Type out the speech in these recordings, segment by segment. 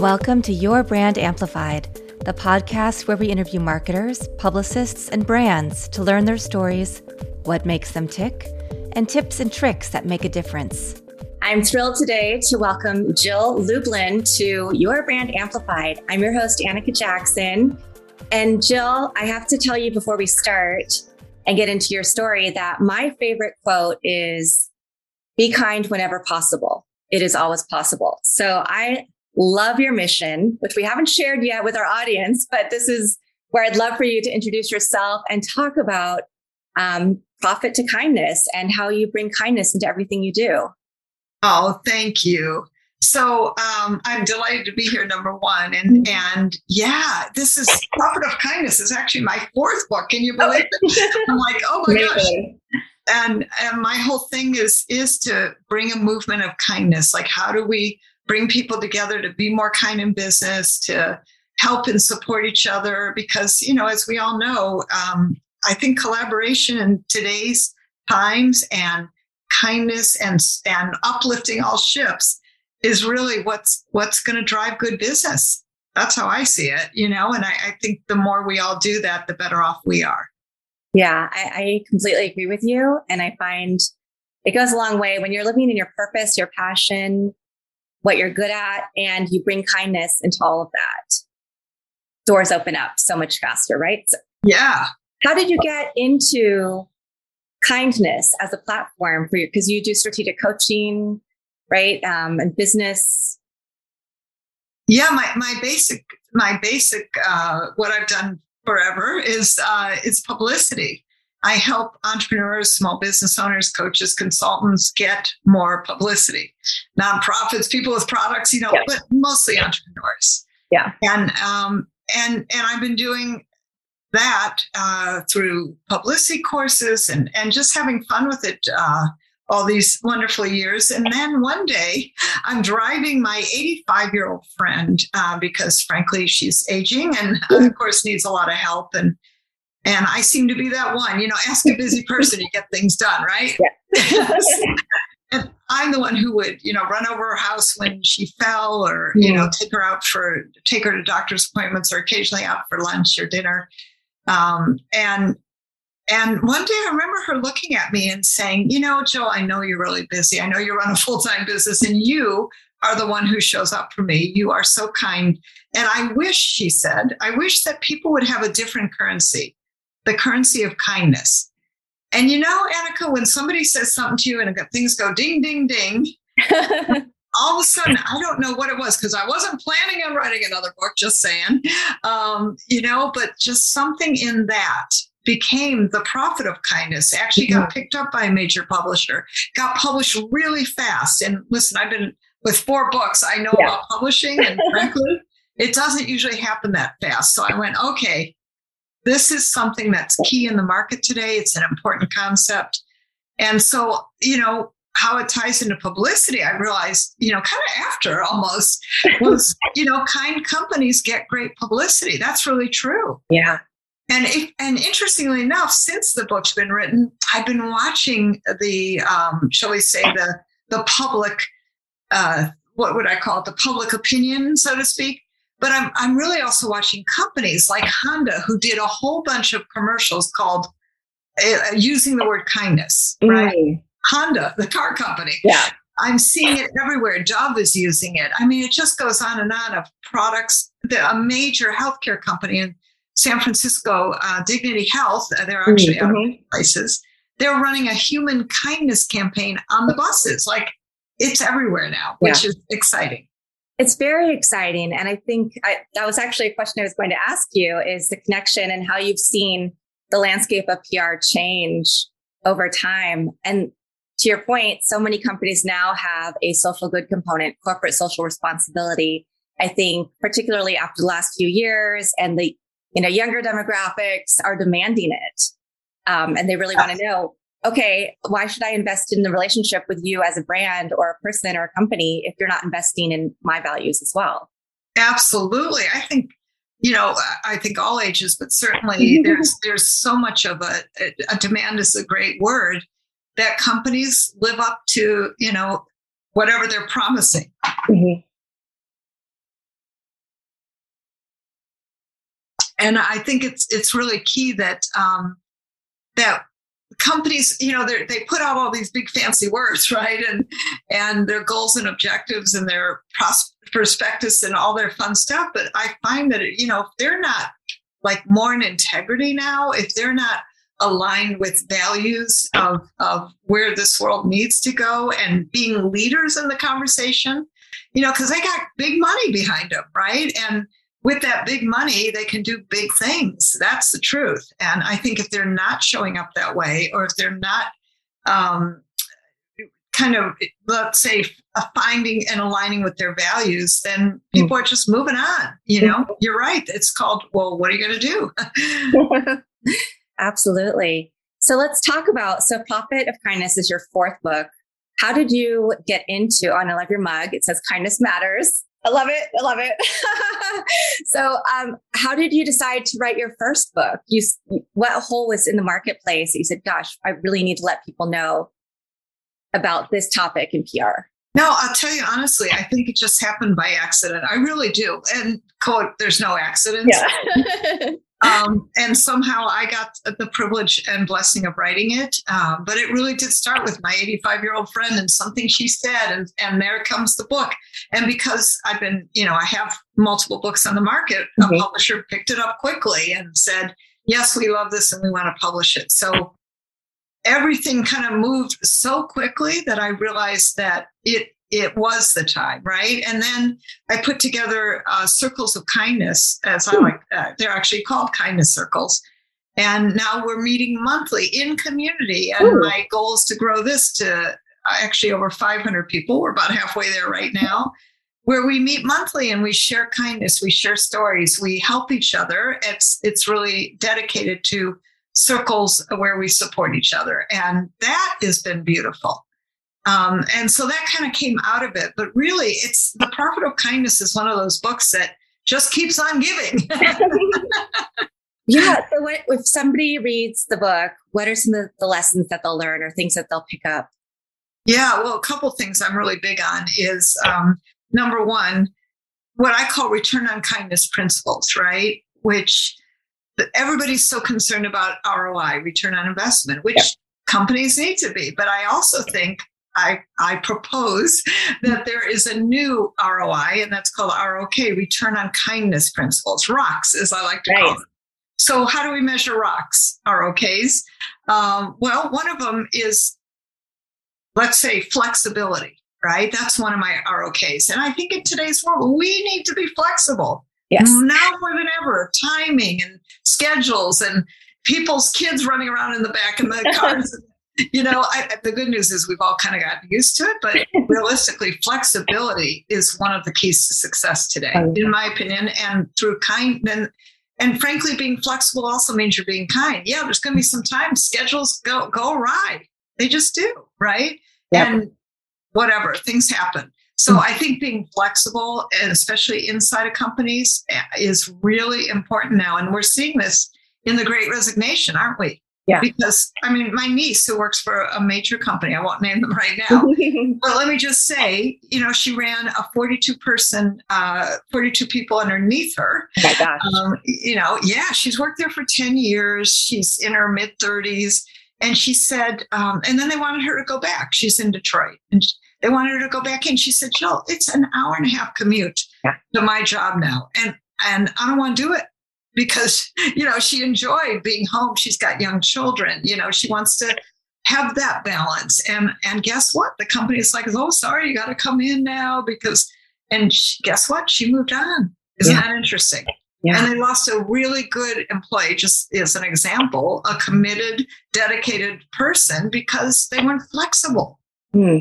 Welcome to Your Brand Amplified, the podcast where we interview marketers, publicists, and brands to learn their stories, what makes them tick, and tips and tricks that make a difference. I'm thrilled today to welcome Jill Lublin to Your Brand Amplified. I'm your host, Annika Jackson. And Jill, I have to tell you before we start and get into your story that my favorite quote is be kind whenever possible. It is always possible. So I love your mission, which we haven't shared yet with our audience, but this is where I'd love for you to introduce yourself and talk about um, profit to kindness and how you bring kindness into everything you do. Oh, thank you. So um, I'm delighted to be here, number one, and mm-hmm. and yeah, this is Profit of Kindness is actually my fourth book. Can you believe it? I'm like, oh my gosh. And and my whole thing is is to bring a movement of kindness. Like, how do we bring people together to be more kind in business, to help and support each other. Because, you know, as we all know, um, I think collaboration in today's times and kindness and, and uplifting all ships is really what's what's going to drive good business. That's how I see it, you know, and I, I, think the more we all do that, the better off we are. Yeah, I, I completely agree with you. And I find it goes a long way when you're living in your purpose, your passion, what you're good at, and you bring kindness into all of that. Doors open up so much faster, right? So yeah. How did you get into kindness as a platform for you? Because you do strategic coaching, right? Um, and business. Yeah, my, my basic, my basic, uh, what I've done forever is, uh, is publicity. I help entrepreneurs, small business owners, coaches, consultants get more publicity. Nonprofits, people with products, you know, yeah. but mostly entrepreneurs. Yeah. And um, and and I've been doing that uh, through publicity courses and and just having fun with it uh, all these wonderful years. And then one day, I'm driving my 85 year old friend uh, because, frankly, she's aging and of course needs a lot of help and and I seem to be that one. You know, ask a busy person, you get things done, right? Yeah. and I'm the one who would, you know, run over her house when she fell, or you know, take her out for take her to doctor's appointments, or occasionally out for lunch or dinner. Um, and and one day I remember her looking at me and saying, "You know, Jill, I know you're really busy. I know you run a full time business, and you are the one who shows up for me. You are so kind." And I wish, she said, I wish that people would have a different currency the currency of kindness. And you know, Annika, when somebody says something to you and things go ding, ding, ding, all of a sudden, I don't know what it was because I wasn't planning on writing another book, just saying, um, you know, but just something in that became the profit of kindness actually got mm-hmm. picked up by a major publisher got published really fast and listen i've been with four books i know yeah. about publishing and frankly it doesn't usually happen that fast so i went okay this is something that's key in the market today. It's an important concept. And so, you know, how it ties into publicity, I realized, you know, kind of after almost was, you know, kind companies get great publicity. That's really true. Yeah. And it, and interestingly enough, since the book's been written, I've been watching the, um, shall we say, the the public, uh, what would I call it, the public opinion, so to speak, but I'm, I'm really also watching companies like Honda who did a whole bunch of commercials called uh, using the word kindness, right? Mm. Honda, the car company. Yeah. I'm seeing it everywhere. Dove is using it. I mean, it just goes on and on of products. The, a major healthcare company in San Francisco, uh, Dignity Health, uh, they're actually mm-hmm. other places. They're running a human kindness campaign on the buses. Like it's everywhere now, which yeah. is exciting. It's very exciting. And I think I, that was actually a question I was going to ask you is the connection and how you've seen the landscape of PR change over time. And to your point, so many companies now have a social good component, corporate social responsibility. I think particularly after the last few years and the you know younger demographics are demanding it. Um, and they really want to know okay, why should I invest in the relationship with you as a brand or a person or a company if you're not investing in my values as well? Absolutely. I think, you know, I think all ages, but certainly there's there's so much of a, a demand is a great word that companies live up to, you know, whatever they're promising. Mm-hmm. and I think it's it's really key that um, that companies, you know, they put out all these big fancy words, right, and and their goals and objectives and their pros- prospectus and all their fun stuff. But I find that you know if they're not like more in integrity now, if they're not aligned with values of, of where this world needs to go and being leaders in the conversation, you know, because they got big money behind them, right? And with that big money, they can do big things. That's the truth. And I think if they're not showing up that way, or if they're not um, kind of, let's say, finding and aligning with their values, then people are just moving on. You know, you're right. It's called, well, what are you going to do? Absolutely. So let's talk about so Profit of Kindness is your fourth book. How did you get into on I love your mug? It says kindness matters. I love it. I love it. so, um, how did you decide to write your first book? You, what hole was in the marketplace? You said, "Gosh, I really need to let people know about this topic in PR." No, I'll tell you honestly. I think it just happened by accident. I really do. And quote, "There's no accidents." Yeah. um, and somehow I got the privilege and blessing of writing it. Um, but it really did start with my 85 year old friend and something she said, and, and there comes the book. And because I've been, you know, I have multiple books on the market, mm-hmm. a publisher picked it up quickly and said, Yes, we love this and we want to publish it. So everything kind of moved so quickly that I realized that it it was the time, right? And then I put together uh, circles of kindness, as I like. Uh, they're actually called kindness circles, and now we're meeting monthly in community. And Ooh. my goal is to grow this to uh, actually over 500 people. We're about halfway there right now, where we meet monthly and we share kindness, we share stories, we help each other. It's it's really dedicated to circles where we support each other, and that has been beautiful. Um, and so that kind of came out of it. But really, it's The Profit of Kindness is one of those books that just keeps on giving. yeah. So, what, if somebody reads the book, what are some of the lessons that they'll learn or things that they'll pick up? Yeah. Well, a couple things I'm really big on is um, number one, what I call return on kindness principles, right? Which everybody's so concerned about ROI, return on investment, which yeah. companies need to be. But I also think I, I propose that there is a new ROI, and that's called ROK, Return on Kindness Principles, ROCs, as I like to right. call them. So, how do we measure ROCs, ROKs? Um, well, one of them is, let's say, flexibility, right? That's one of my ROKs. And I think in today's world, we need to be flexible. Yes. Now more than ever, timing and schedules and people's kids running around in the back of the cars you know, I, the good news is we've all kind of gotten used to it, but realistically, flexibility is one of the keys to success today, oh, in my opinion. And through kind and and frankly, being flexible also means you're being kind. Yeah, there's going to be some times schedules go go awry. They just do, right? Yep. And whatever things happen. So mm-hmm. I think being flexible, and especially inside of companies, eh, is really important now. And we're seeing this in the Great Resignation, aren't we? Yeah. Because I mean, my niece who works for a major company, I won't name them right now, but let me just say, you know, she ran a 42 person, uh, 42 people underneath her. Oh my gosh. Um, you know, yeah, she's worked there for 10 years. She's in her mid 30s. And she said, um, and then they wanted her to go back. She's in Detroit. And they wanted her to go back in. She said, Jill, it's an hour and a half commute yeah. to my job now. And and I don't want to do it because you know she enjoyed being home. She's got young children you know she wants to have that balance. And and guess what? The company is like oh sorry you got to come in now because and she, guess what? She moved on. Isn't yeah. that interesting? Yeah. and they lost a really good employee just as an example a committed dedicated person because they weren't flexible. Hmm.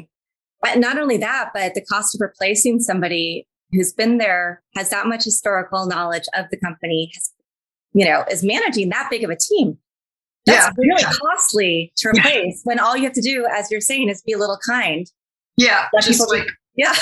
but not only that but the cost of replacing somebody who's been there has that much historical knowledge of the company has you know, is managing that big of a team. That's yeah, really yeah. costly to replace when all you have to do, as you're saying, is be a little kind. Yeah. Just like, yeah.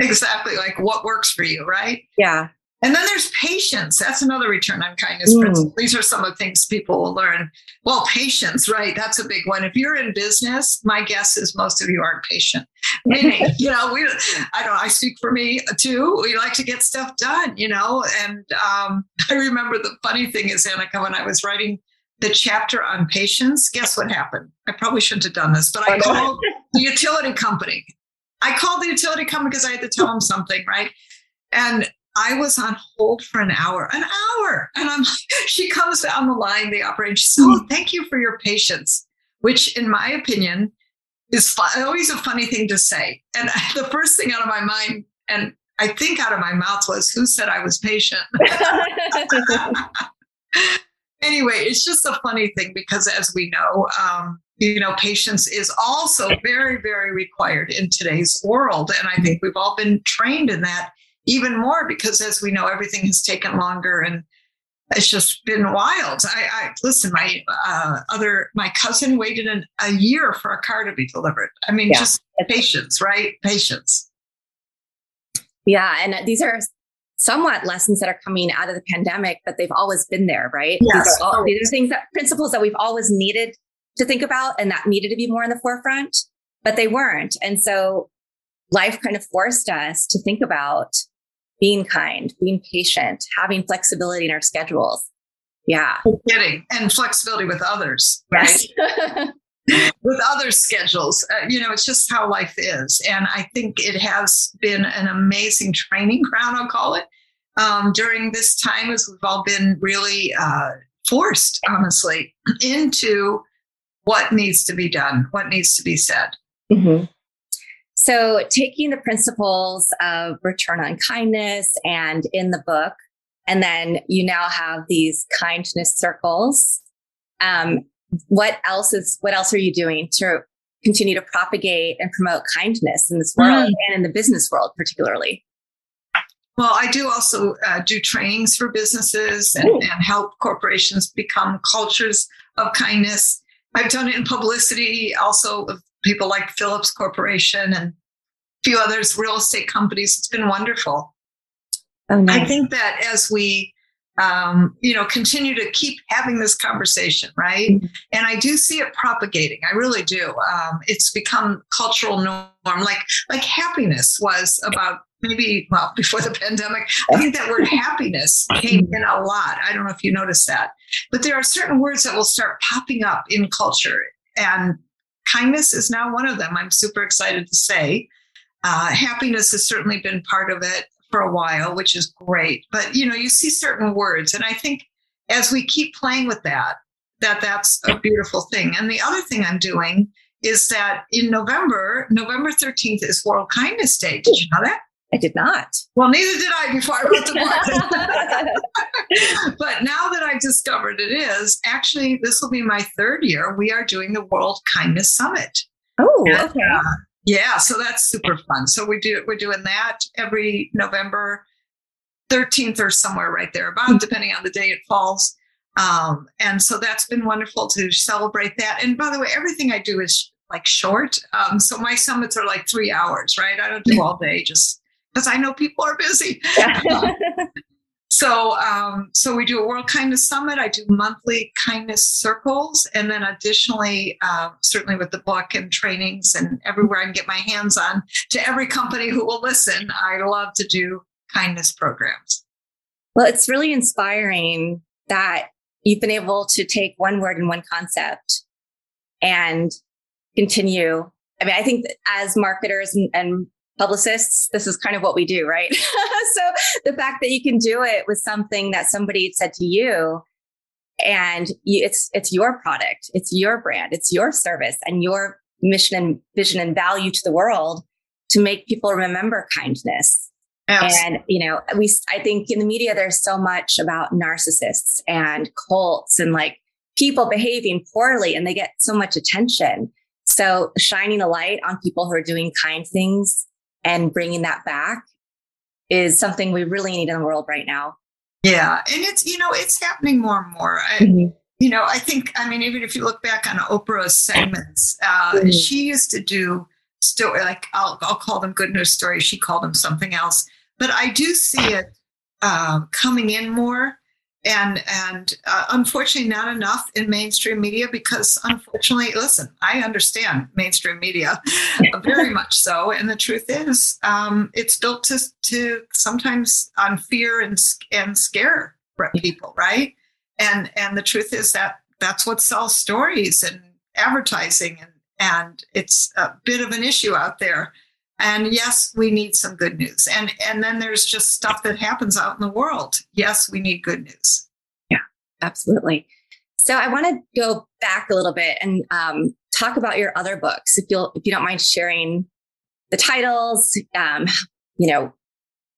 Exactly. Like what works for you, right? Yeah. And then there's patience. That's another return on kindness mm. principle. These are some of the things people will learn. Well, patience, right? That's a big one. If you're in business, my guess is most of you aren't patient. Meaning, you know, we, I don't, I speak for me too. We like to get stuff done, you know. And um, I remember the funny thing is, Annika, when I was writing the chapter on patience, guess what happened? I probably shouldn't have done this, but I called the utility company. I called the utility company because I had to tell them something, right? And I was on hold for an hour, an hour. And I'm she comes down the line, the operator, she says, Oh, thank you for your patience, which in my opinion is always a funny thing to say. And the first thing out of my mind, and I think out of my mouth was, Who said I was patient? anyway, it's just a funny thing because as we know, um, you know, patience is also very, very required in today's world. And I think we've all been trained in that even more because as we know everything has taken longer and it's just been wild. I, I listen my uh, other my cousin waited an, a year for a car to be delivered. I mean yeah. just patience right? Patience. Yeah and these are somewhat lessons that are coming out of the pandemic but they've always been there right? Yes. these, are all, these are things that principles that we've always needed to think about and that needed to be more in the forefront but they weren't. And so life kind of forced us to think about being kind, being patient, having flexibility in our schedules. Yeah. Kidding. And flexibility with others, right? With other schedules. Uh, you know, it's just how life is. And I think it has been an amazing training ground, I'll call it, um, during this time as we've all been really uh, forced, honestly, into what needs to be done, what needs to be said. Mm-hmm. So, taking the principles of return on kindness and in the book, and then you now have these kindness circles. Um, what else is what else are you doing to continue to propagate and promote kindness in this world mm. and in the business world, particularly? Well, I do also uh, do trainings for businesses and, and help corporations become cultures of kindness. I've done it in publicity, also people like Phillips Corporation and a few others, real estate companies. It's been wonderful. Oh, nice. I think that as we, um, you know, continue to keep having this conversation, right? Mm-hmm. And I do see it propagating. I really do. Um, it's become cultural norm, like like happiness was about maybe well before the pandemic. I think that word happiness came in a lot. I don't know if you noticed that, but there are certain words that will start popping up in culture, and kindness is now one of them. I'm super excited to say. Uh, happiness has certainly been part of it for a while, which is great. But you know, you see certain words, and I think as we keep playing with that, that that's a beautiful thing. And the other thing I'm doing is that in November, November 13th is World Kindness Day. Did you know that? I did not. Well, neither did I before I wrote the book. but now that I've discovered it is, actually, this will be my third year. We are doing the World Kindness Summit. Oh, and, okay. Uh, yeah, so that's super fun. So we do we're doing that every November 13th or somewhere right there, about depending on the day it falls. Um, and so that's been wonderful to celebrate that. And by the way, everything I do is like short. Um, so my summits are like three hours, right? I don't do all day, just because I know people are busy. so, um, so we do a World Kindness Summit. I do monthly kindness circles, and then additionally, uh, certainly with the book and trainings and everywhere I can get my hands on, to every company who will listen, I love to do kindness programs. Well, it's really inspiring that you've been able to take one word and one concept and continue. I mean, I think as marketers and, and publicists, this is kind of what we do, right? so the fact that you can do it with something that somebody said to you and you, it's it's your product, it's your brand, it's your service and your mission and vision and value to the world to make people remember kindness. Absolutely. And you know, we I think in the media there's so much about narcissists and cults and like people behaving poorly and they get so much attention. So shining a light on people who are doing kind things and bringing that back is something we really need in the world right now. Yeah. And it's, you know, it's happening more and more. I, mm-hmm. You know, I think, I mean, even if you look back on Oprah's segments, uh, mm-hmm. she used to do story, like I'll, I'll call them good news stories. She called them something else. But I do see it uh, coming in more and and uh, unfortunately not enough in mainstream media because unfortunately listen i understand mainstream media very much so and the truth is um, it's built to to sometimes on fear and and scare people right? And and the truth is that that's what sells stories and advertising and and it's a bit of an issue out there and yes we need some good news. And and then there's just stuff that happens out in the world. Yes we need good news. Yeah absolutely. So i want to go back a little bit and um, talk about your other books if you'll if you don't mind sharing the titles um, you know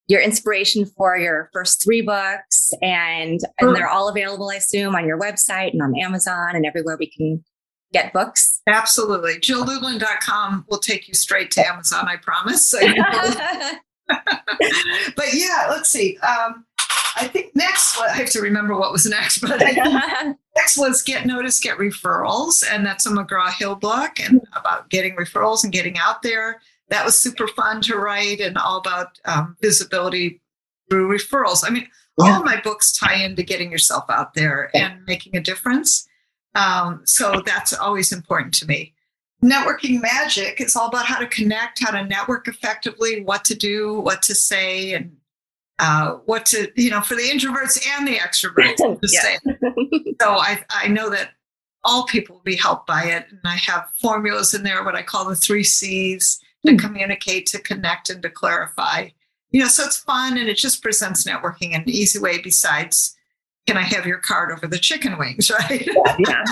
your inspiration for your first three books and and they're all available i assume on your website and on amazon and everywhere we can get books? Absolutely. JillLublin.com will take you straight to Amazon, I promise. but yeah, let's see. Um, I think next, I have to remember what was next, but next was Get Notice, Get Referrals. And that's a McGraw Hill book and about getting referrals and getting out there. That was super fun to write and all about um, visibility through referrals. I mean, all my books tie into getting yourself out there and making a difference. Um, so that's always important to me. Networking magic is all about how to connect, how to network effectively, what to do, what to say, and uh, what to, you know, for the introverts and the extroverts. so I, I know that all people will be helped by it. And I have formulas in there, what I call the three C's to hmm. communicate, to connect, and to clarify. You know, so it's fun and it just presents networking in an easy way besides can I have your card over the chicken wings, right? Yeah.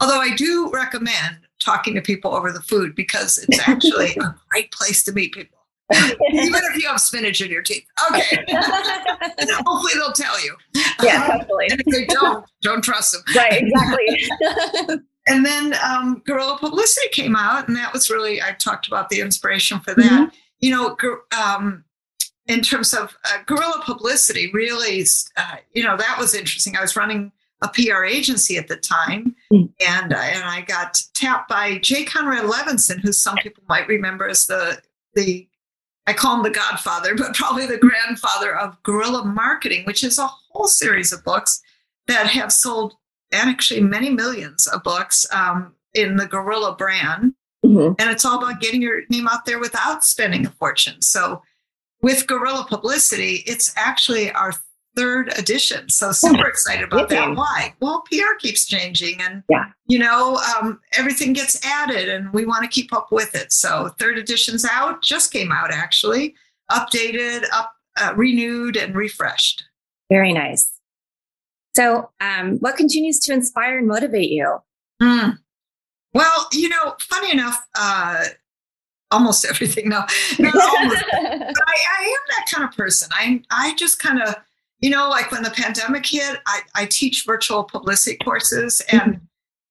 Although I do recommend talking to people over the food because it's actually a great place to meet people. Even if you have spinach in your teeth. Okay. Hopefully they'll tell you. Yeah, totally. and if they don't, don't trust them. Right, exactly. and then um, Guerrilla Publicity came out, and that was really, I talked about the inspiration for that. Mm-hmm. You know, um, in terms of uh, guerrilla publicity, really, uh, you know, that was interesting. I was running a PR agency at the time, mm. and uh, and I got tapped by Jay Conrad Levinson, who some people might remember as the the I call him the godfather, but probably the grandfather of guerrilla marketing, which is a whole series of books that have sold actually many millions of books um, in the guerrilla brand. Mm-hmm. And it's all about getting your name out there without spending a fortune. So with Guerrilla Publicity, it's actually our third edition. So super excited about that. Why? Well, PR keeps changing, and yeah. you know um, everything gets added, and we want to keep up with it. So third edition's out, just came out actually, updated, up, uh, renewed, and refreshed. Very nice. So, um, what continues to inspire and motivate you? Mm. Well, you know, funny enough, uh, almost everything. No, not almost. I, I am that kind of person. I I just kind of, you know, like when the pandemic hit, I, I teach virtual publicity courses, and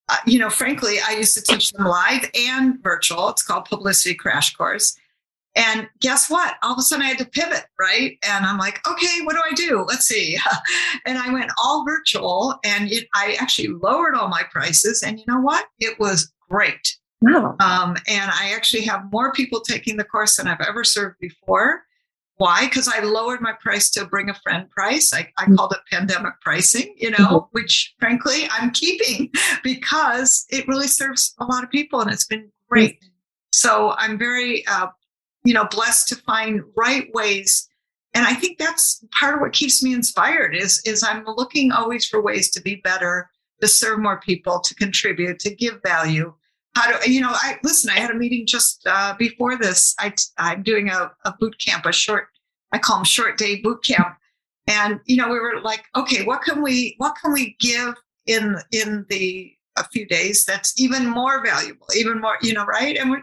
uh, you know, frankly, I used to teach them live and virtual. It's called Publicity Crash Course. And guess what? All of a sudden I had to pivot, right? And I'm like, okay, what do I do? Let's see. and I went all virtual and it, I actually lowered all my prices. And you know what? It was great. Wow. Um, and I actually have more people taking the course than I've ever served before. Why? Because I lowered my price to bring a friend price. I, I mm-hmm. called it pandemic pricing, you know, mm-hmm. which frankly I'm keeping because it really serves a lot of people and it's been great. Mm-hmm. So I'm very, uh, you know, blessed to find right ways. And I think that's part of what keeps me inspired is, is I'm looking always for ways to be better, to serve more people, to contribute, to give value how you know i listen i had a meeting just uh, before this. I, i'm doing a, a boot camp a short i call them short day boot camp. And you know we were like okay what can we what can we give in in the a few days that's even more valuable even more you know right? And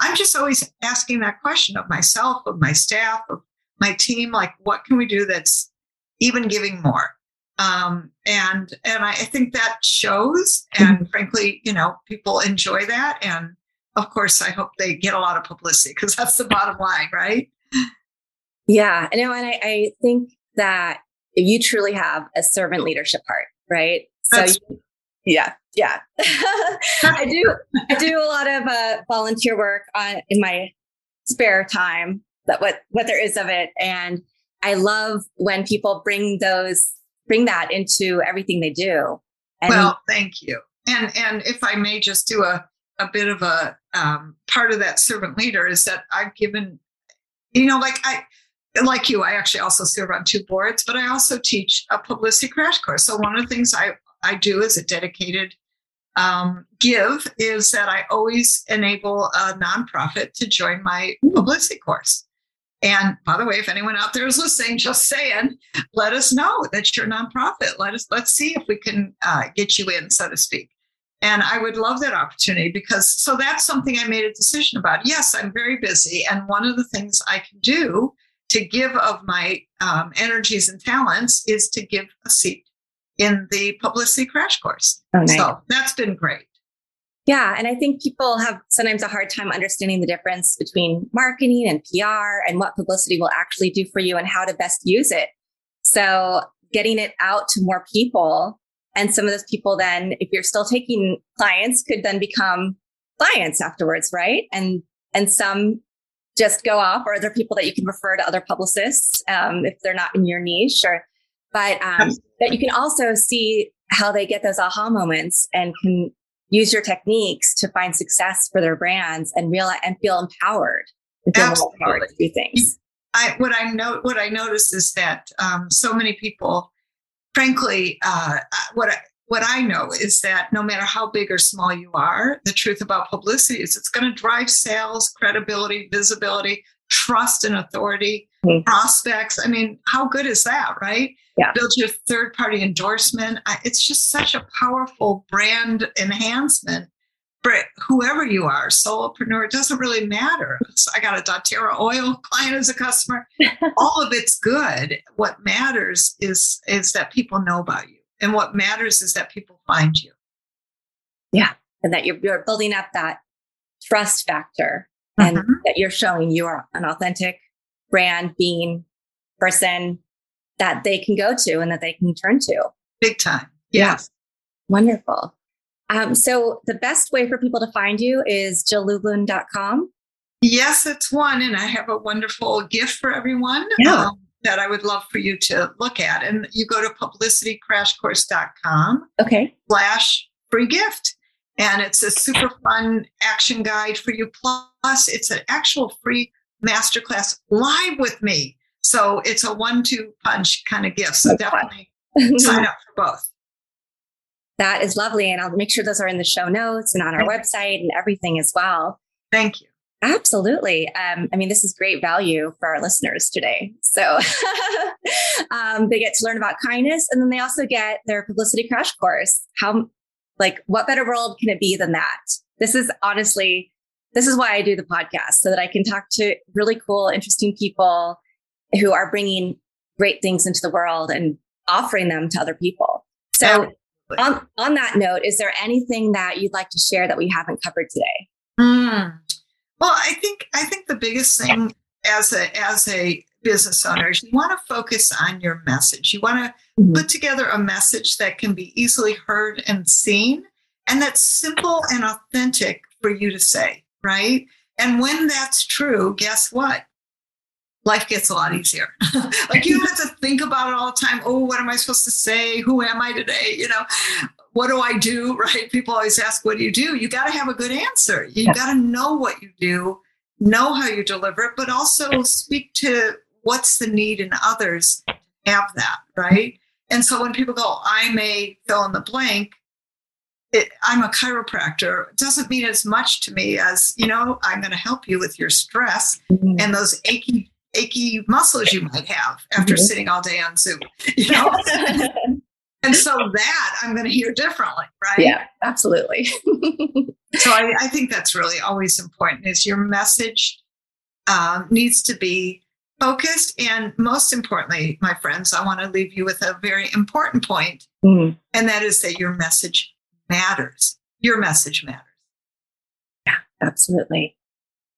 i'm just always asking that question of myself of my staff of my team like what can we do that's even giving more um, and and I, I think that shows. And mm-hmm. frankly, you know, people enjoy that. And of course, I hope they get a lot of publicity because that's the bottom line, right? Yeah, I know, and I, I think that you truly have a servant leadership heart, right? So, you, yeah, yeah. I do. I do a lot of uh, volunteer work on in my spare time. That what what there is of it, and I love when people bring those, bring that into everything they do. And well, thank you. And, and if I may just do a, a bit of a um, part of that servant leader is that I've given, you know, like I, like you, I actually also serve on two boards, but I also teach a publicity crash course. So one of the things I, I do as a dedicated um, give is that I always enable a nonprofit to join my publicity course. And by the way, if anyone out there is listening, just saying, let us know that you're a nonprofit. Let us let's see if we can uh, get you in, so to speak. And I would love that opportunity because so that's something I made a decision about. Yes, I'm very busy, and one of the things I can do to give of my um, energies and talents is to give a seat in the publicity crash course. Oh, nice. So that's been great. Yeah. And I think people have sometimes a hard time understanding the difference between marketing and PR and what publicity will actually do for you and how to best use it. So getting it out to more people and some of those people then, if you're still taking clients, could then become clients afterwards, right? And and some just go off, or other people that you can refer to other publicists um, if they're not in your niche, or but um, but you can also see how they get those aha moments and can use your techniques to find success for their brands and realize and feel empowered and feel Absolutely. empowered to do things. I, what I know, what I notice is that um, so many people, frankly, uh, what I, what I know is that no matter how big or small you are, the truth about publicity is it's going to drive sales, credibility, visibility, trust and authority, mm-hmm. prospects. I mean, how good is that, right? Yeah. Build your third party endorsement. It's just such a powerful brand enhancement for whoever you are, solopreneur, it doesn't really matter. So I got a doTERRA oil client as a customer. All of it's good. What matters is is that people know about you. And what matters is that people find you. Yeah. And that you're, you're building up that trust factor and mm-hmm. that you're showing you're an authentic brand being person that they can go to and that they can turn to. Big time. Yes. Yeah. Wonderful. Um, so the best way for people to find you is jilllublin.com. Yes, it's one. And I have a wonderful gift for everyone yeah. um, that I would love for you to look at. And you go to publicitycrashcourse.com okay. slash free gift. And it's a super fun action guide for you. Plus, it's an actual free masterclass live with me. So it's a one two punch kind of gift. So That's definitely sign up for both. That is lovely. And I'll make sure those are in the show notes and on our website and everything as well. Thank you. Absolutely. Um, I mean, this is great value for our listeners today. So um, they get to learn about kindness and then they also get their publicity crash course. How like, what better world can it be than that? This is honestly, this is why I do the podcast so that I can talk to really cool, interesting people who are bringing great things into the world and offering them to other people. So, on, on that note, is there anything that you'd like to share that we haven't covered today? Mm. Well, I think I think the biggest thing as a as a business owners, you want to focus on your message. You want to mm-hmm. put together a message that can be easily heard and seen and that's simple and authentic for you to say, right? And when that's true, guess what? Life gets a lot easier. like you don't have to think about it all the time. Oh, what am I supposed to say? Who am I today? You know, what do I do? Right? People always ask, what do you do? You got to have a good answer. You got to know what you do, know how you deliver it, but also speak to what's the need in others to have that, right? And so when people go, I may fill in the blank, it, I'm a chiropractor it doesn't mean as much to me as, you know, I'm going to help you with your stress mm-hmm. and those achy, achy muscles you might have after mm-hmm. sitting all day on Zoom, you know? and so that I'm going to hear differently, right? Yeah, absolutely. so I, I, think that's really always important is your message um, needs to be focused. And most importantly, my friends, I want to leave you with a very important point, mm. and that is that your message matters. Your message matters. Yeah, absolutely.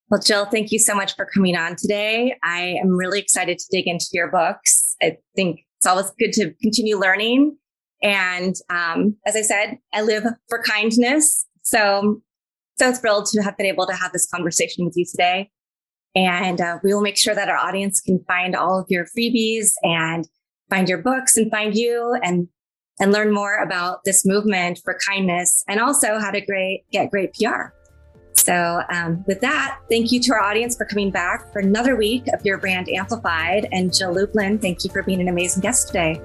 Well, Jill, thank you so much for coming on today. I am really excited to dig into your books. I think it's always good to continue learning. And um, as I said, I live for kindness. So, so thrilled to have been able to have this conversation with you today. And uh, we will make sure that our audience can find all of your freebies and find your books and find you and and learn more about this movement for kindness and also how to great, get great PR. So, um, with that, thank you to our audience for coming back for another week of Your Brand Amplified. And Jill Lublin, thank you for being an amazing guest today.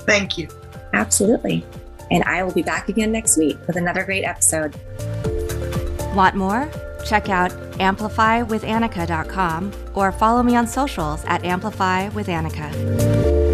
Thank you. Absolutely. And I will be back again next week with another great episode. Want more? Check out amplifywithannika.com or follow me on socials at Amplify with Annika.